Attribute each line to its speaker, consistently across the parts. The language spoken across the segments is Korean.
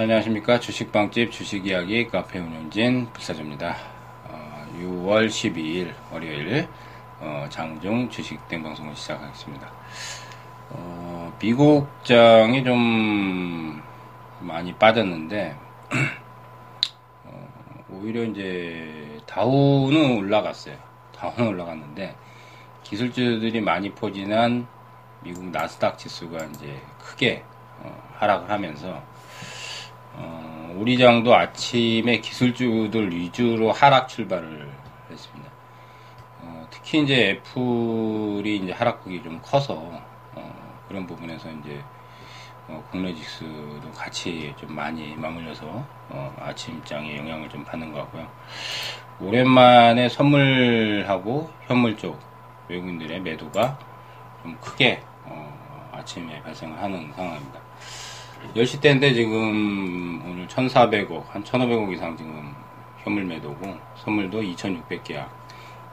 Speaker 1: 안녕하십니까 주식방집 주식이야기 카페 운영진 불사조입니다. 어, 6월 12일 월요일 어, 장중 주식 땡 방송을 시작하겠습니다. 어, 미국장이 좀 많이 빠졌는데 어, 오히려 이제 다우는 올라갔어요. 다우는 올라갔는데 기술주들이 많이 포진한 미국 나스닥 지수가 이제 크게 어, 하락을 하면서 어, 우리 장도 아침에 기술주들 위주로 하락 출발을 했습니다. 어, 특히 이제 애플이 이제 하락폭이 좀 커서 어, 그런 부분에서 이제 어, 국내 지수도 같이 좀 많이 맞물려서 어, 아침장에 영향을 좀 받는 것 같고요. 오랜만에 선물하고 현물 쪽 외국인들의 매도가 좀 크게 어, 아침에 발생을 하는 상황입니다. 10시 때인데 지금 오늘 1,400억, 한 1,500억 이상 지금 현물 매도고 선물도 2,600계약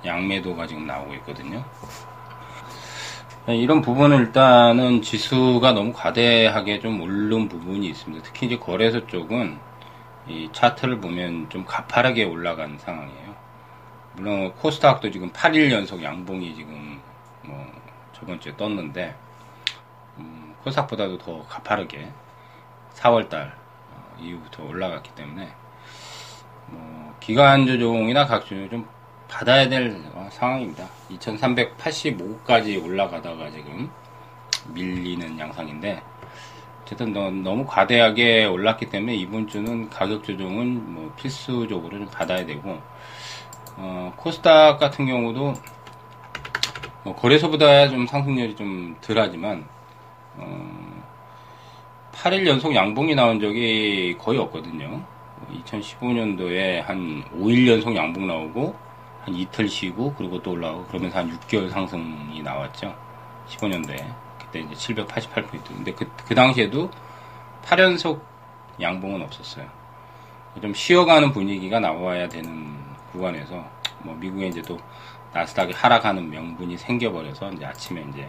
Speaker 1: 양매도가 지금 나오고 있거든요. 이런 부분은 일단은 지수가 너무 과대하게 좀 오른 부분이 있습니다. 특히 이제 거래소 쪽은 이 차트를 보면 좀 가파르게 올라간 상황이에요. 물론 코스닥도 지금 8일 연속 양봉이 지금 뭐 저번 주에 떴는데 음, 코스닥보다도 더 가파르게 4월달 어, 이후부터 올라갔기 때문에 뭐 기간 조정이나 각종 좀 받아야 될 어, 상황입니다. 2385까지 올라가다가 지금 밀리는 양상인데 어쨌든 너무 과대하게 올랐기 때문에 이번 주는 가격 조정은 뭐 필수적으로 좀 받아야 되고 어, 코스닥 같은 경우도 뭐 거래소보다 좀 상승률이 좀 덜하지만 어, 8일 연속 양봉이 나온 적이 거의 없거든요. 2015년도에 한 5일 연속 양봉 나오고 한 이틀 쉬고 그리고 또 올라오고 그러면서 한 6개월 상승이 나왔죠. 15년도에 그때 이제 788포인트. 근데 그, 그 당시에도 8연속 양봉은 없었어요. 좀 쉬어가는 분위기가 나와야 되는 구간에서 뭐 미국에 이제 또 나스닥이 하락하는 명분이 생겨버려서 이제 아침에 이제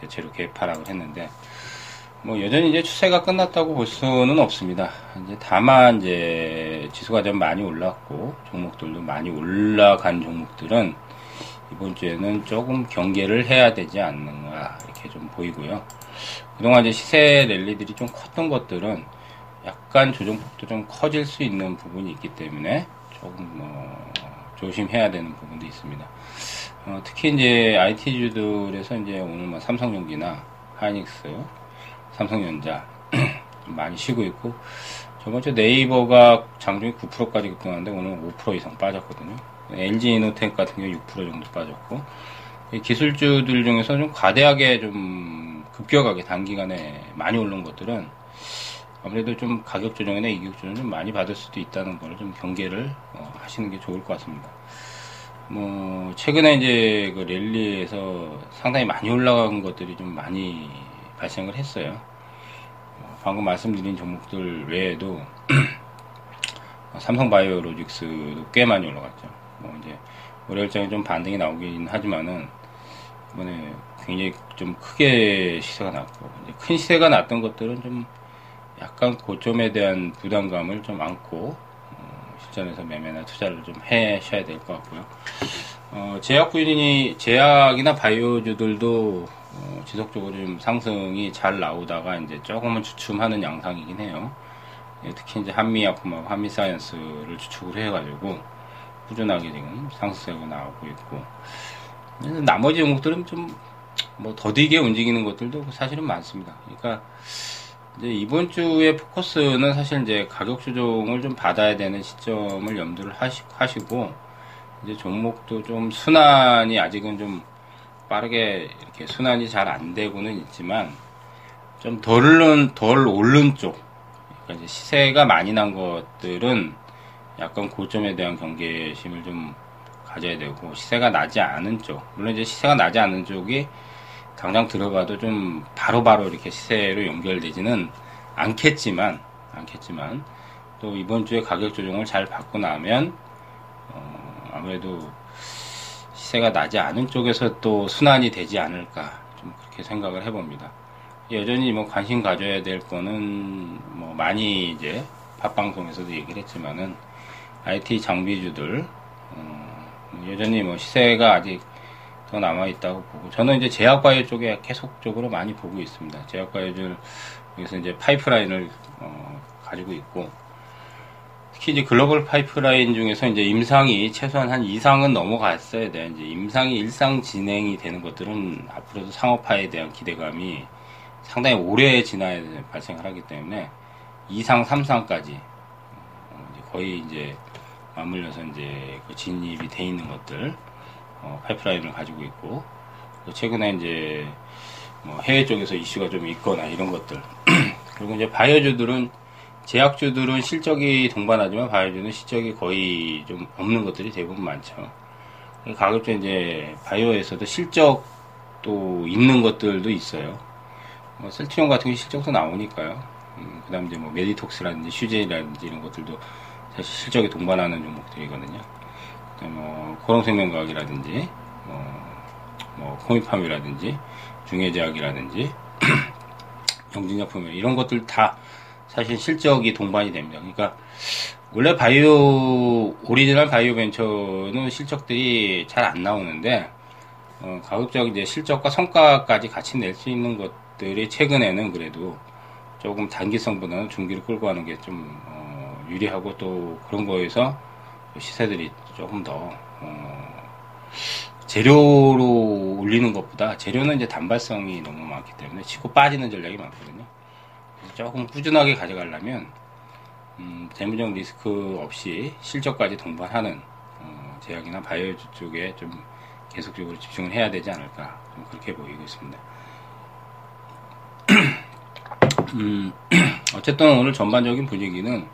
Speaker 1: 대체로 개파락을 했는데 뭐 여전히 이제 추세가 끝났다고 볼 수는 없습니다. 이제 다만 이제 지수가 좀 많이 올랐고 종목들도 많이 올라간 종목들은 이번 주에는 조금 경계를 해야 되지 않는가 이렇게 좀 보이고요. 그동안 이제 시세 랠리들이 좀 컸던 것들은 약간 조정폭도 좀 커질 수 있는 부분이 있기 때문에 조금 뭐 조심해야 되는 부분도 있습니다. 어, 특히 이제 IT주들에서 이제 오늘 뭐 삼성전기나 하이닉스 삼성전자 많이 쉬고 있고 저번 주 네이버가 장중에 9%까지 급등하는데 오늘 5% 이상 빠졌거든요. LG 이노텍 같은 경우 6% 정도 빠졌고 기술주들 중에서 좀 과대하게 좀 급격하게 단기간에 많이 오른 것들은 아무래도 좀 가격 조정이나 이격 조정 좀 많이 받을 수도 있다는 걸 좀 경계를 어, 하시는 게 좋을 것 같습니다. 뭐 최근에 이제 그 랠리에서 상당히 많이 올라간 것들이 좀 많이 발생을 했어요. 어, 방금 말씀드린 종목들 외에도 삼성바이오로직스도 꽤 많이 올라갔죠. 뭐 이제 월요일장에 좀 반등이 나오긴 하지만은 이번에 굉장히 좀 크게 시세가 났고 큰 시세가 났던 것들은 좀 약간 고점에 대한 부담감을 좀 안고 어, 실전에서 매매나 투자를 좀 해셔야 될 것 같고요. 어, 제약 부인이 제약이나 바이오주들도 어, 지속적으로 좀 상승이 잘 나오다가 이제 조금은 주춤하는 양상이긴 해요. 예, 특히 이제 한미약품하고 한미사이언스를 주축을 해가지고 꾸준하게 지금 상승세가 나오고 있고 나머지 종목들은 좀 뭐 더디게 움직이는 것들도 사실은 많습니다. 그러니까 이제 이번 주의 포커스는 사실 이제 가격 조정을 좀 받아야 되는 시점을 염두를 하시고 이제 종목도 좀 순환이 아직은 좀 빠르게 이렇게 순환이 잘 안 되고는 있지만 좀덜 오른, 덜 오른 쪽, 그러니까 시세가 많이 난 것들은 약간 고점에 대한 경계심을 좀 가져야 되고 시세가 나지 않은 쪽, 물론 이제 시세가 나지 않은 쪽이 당장 들어가도 좀 바로바로 바로 이렇게 시세로 연결되지는 않겠지만, 않겠지만 또 이번 주에 가격 조정을 잘 받고 나면 어, 아무래도 시세가 나지 않은 쪽에서 또 순환이 되지 않을까 좀 그렇게 생각을 해봅니다. 여전히 뭐 관심 가져야 될 거는 뭐 많이 이제 팟방송에서도 얘기를 했지만은 IT 장비주들 어, 여전히 뭐 시세가 아직 더 남아 있다고 보고 저는 이제 제약바이오 쪽에 계속적으로 많이 보고 있습니다. 제약바이오들 여기서 이제 파이프라인을 어, 가지고 있고 특히 이제 글로벌 파이프라인 중에서 이제 임상이 최소한 한 이상은 넘어갔어야 돼. 이제 임상이 일상 진행이 되는 것들은 앞으로도 상업화에 대한 기대감이 상당히 오래 지나야 발생을 하기 때문에 2상, 3상까지 어, 거의 이제 맞물려서 이제 그 진입이 돼 있는 것들 어, 파이프라인을 가지고 있고 최근에 이제 뭐 해외 쪽에서 이슈가 좀 있거나 이런 것들 그리고 이제 바이오주들은 제약주들은 실적이 동반하지만 바이오주는 실적이 거의 좀 없는 것들이 대부분 많죠. 가급적 이제 바이오에서도 실적도 있는 것들도 있어요. 뭐 셀트리온 같은 게 실적도 나오니까요. 음, 그 다음 이제 뭐 메디톡스라든지 휴젤이라든지 이런 것들도 사실 실적이 동반하는 종목들이거든요. 뭐 코오롱생명과학이라든지 뭐, 뭐 코미팜이라든지 중외제약이라든지 영진약품 이런 것들 다 사실 실적이 동반이 됩니다. 그러니까 원래 바이오 오리지널 바이오 벤처는 실적들이 잘 안 나오는데 어, 가급적 이제 실적과 성과까지 같이 낼 수 있는 것들이 최근에는 그래도 조금 단기성보다는 중기를 끌고 가는 게좀 어, 유리하고 또 그런 거에서 시세들이 조금 더 어, 재료로 올리는 것보다 재료는 이제 단발성이 너무 많기 때문에 치고 빠지는 전략이 많거든요. 조금 꾸준하게 가져가려면 음, 재무적 리스크 없이 실적까지 동반하는 어, 제약이나 바이오 쪽에 좀 계속적으로 집중을 해야 되지 않을까 좀 그렇게 보이고 있습니다. 음, 어쨌든 오늘 전반적인 분위기는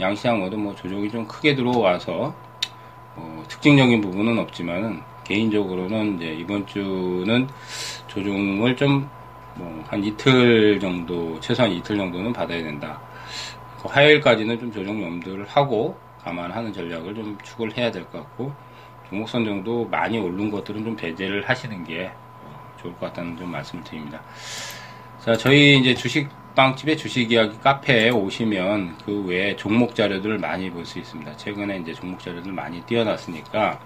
Speaker 1: 양시장 모두 뭐 조정이 좀 크게 들어와서 어, 특징적인 부분은 없지만은 개인적으로는 이제 이번 주는 조정을 좀 뭐 한 이틀 정도 최소한 이틀 정도는 받아야 된다. 그 화요일까지는 좀 조정 염두를 하고 감안하는 전략을 좀 축을 해야 될 것 같고 종목 선 정도 많이 오른 것들은 좀 배제를 하시는 게 어, 좋을 것 같다는 좀 말씀을 드립니다. 자, 저희 이제 주식 빵집의 주식 이야기 카페에 오시면 그 외에 종목 자료들을 많이 볼 수 있습니다. 최근에 이제 종목 자료들 많이 띄워놨으니까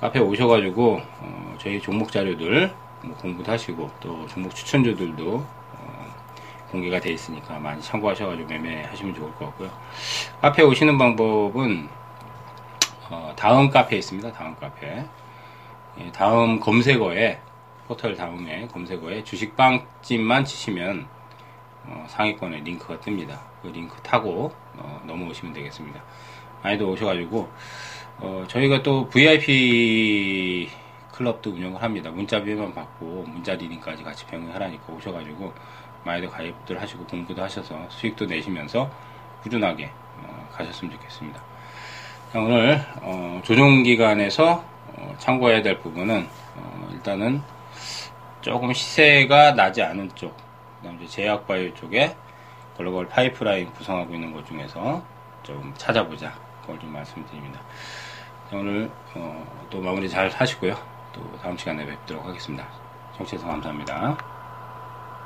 Speaker 1: 카페에 오셔가지고 어, 저희 종목 자료들 뭐 공부도 하시고 또 종목 추천주들도 어, 공개가 돼 있으니까 많이 참고하셔가지고 매매하시면 좋을 것 같고요. 카페에 오시는 방법은 어, 다음 카페에 있습니다. 다음 카페. 예, 다음 검색어에 포털 다음에 검색어에 주식빵집만 치시면 어, 상위권에 링크가 뜹니다. 그 링크 타고 어, 넘어오시면 되겠습니다. 많이들 오셔가지고 어, 저희가 또 VIP 클럽도 운영을 합니다. 문자비만 받고 문자 리딩까지 같이 병행하라니까 오셔가지고 많이들 가입들 하시고 공부도 하셔서 수익도 내시면서 꾸준하게 어, 가셨으면 좋겠습니다. 자, 오늘 어, 조정 기간에서 어, 참고해야 될 부분은 어, 일단은 조금 시세가 나지 않은 쪽 그다음 에 제약바이오 쪽에 글로벌 파이프라인 구성하고 있는 것 중에서 좀 찾아보자. 그걸 좀 말씀드립니다. 오늘 어, 또 마무리 잘 하시고요. 또 다음 시간에 뵙도록 하겠습니다. 청취해서 감사합니다.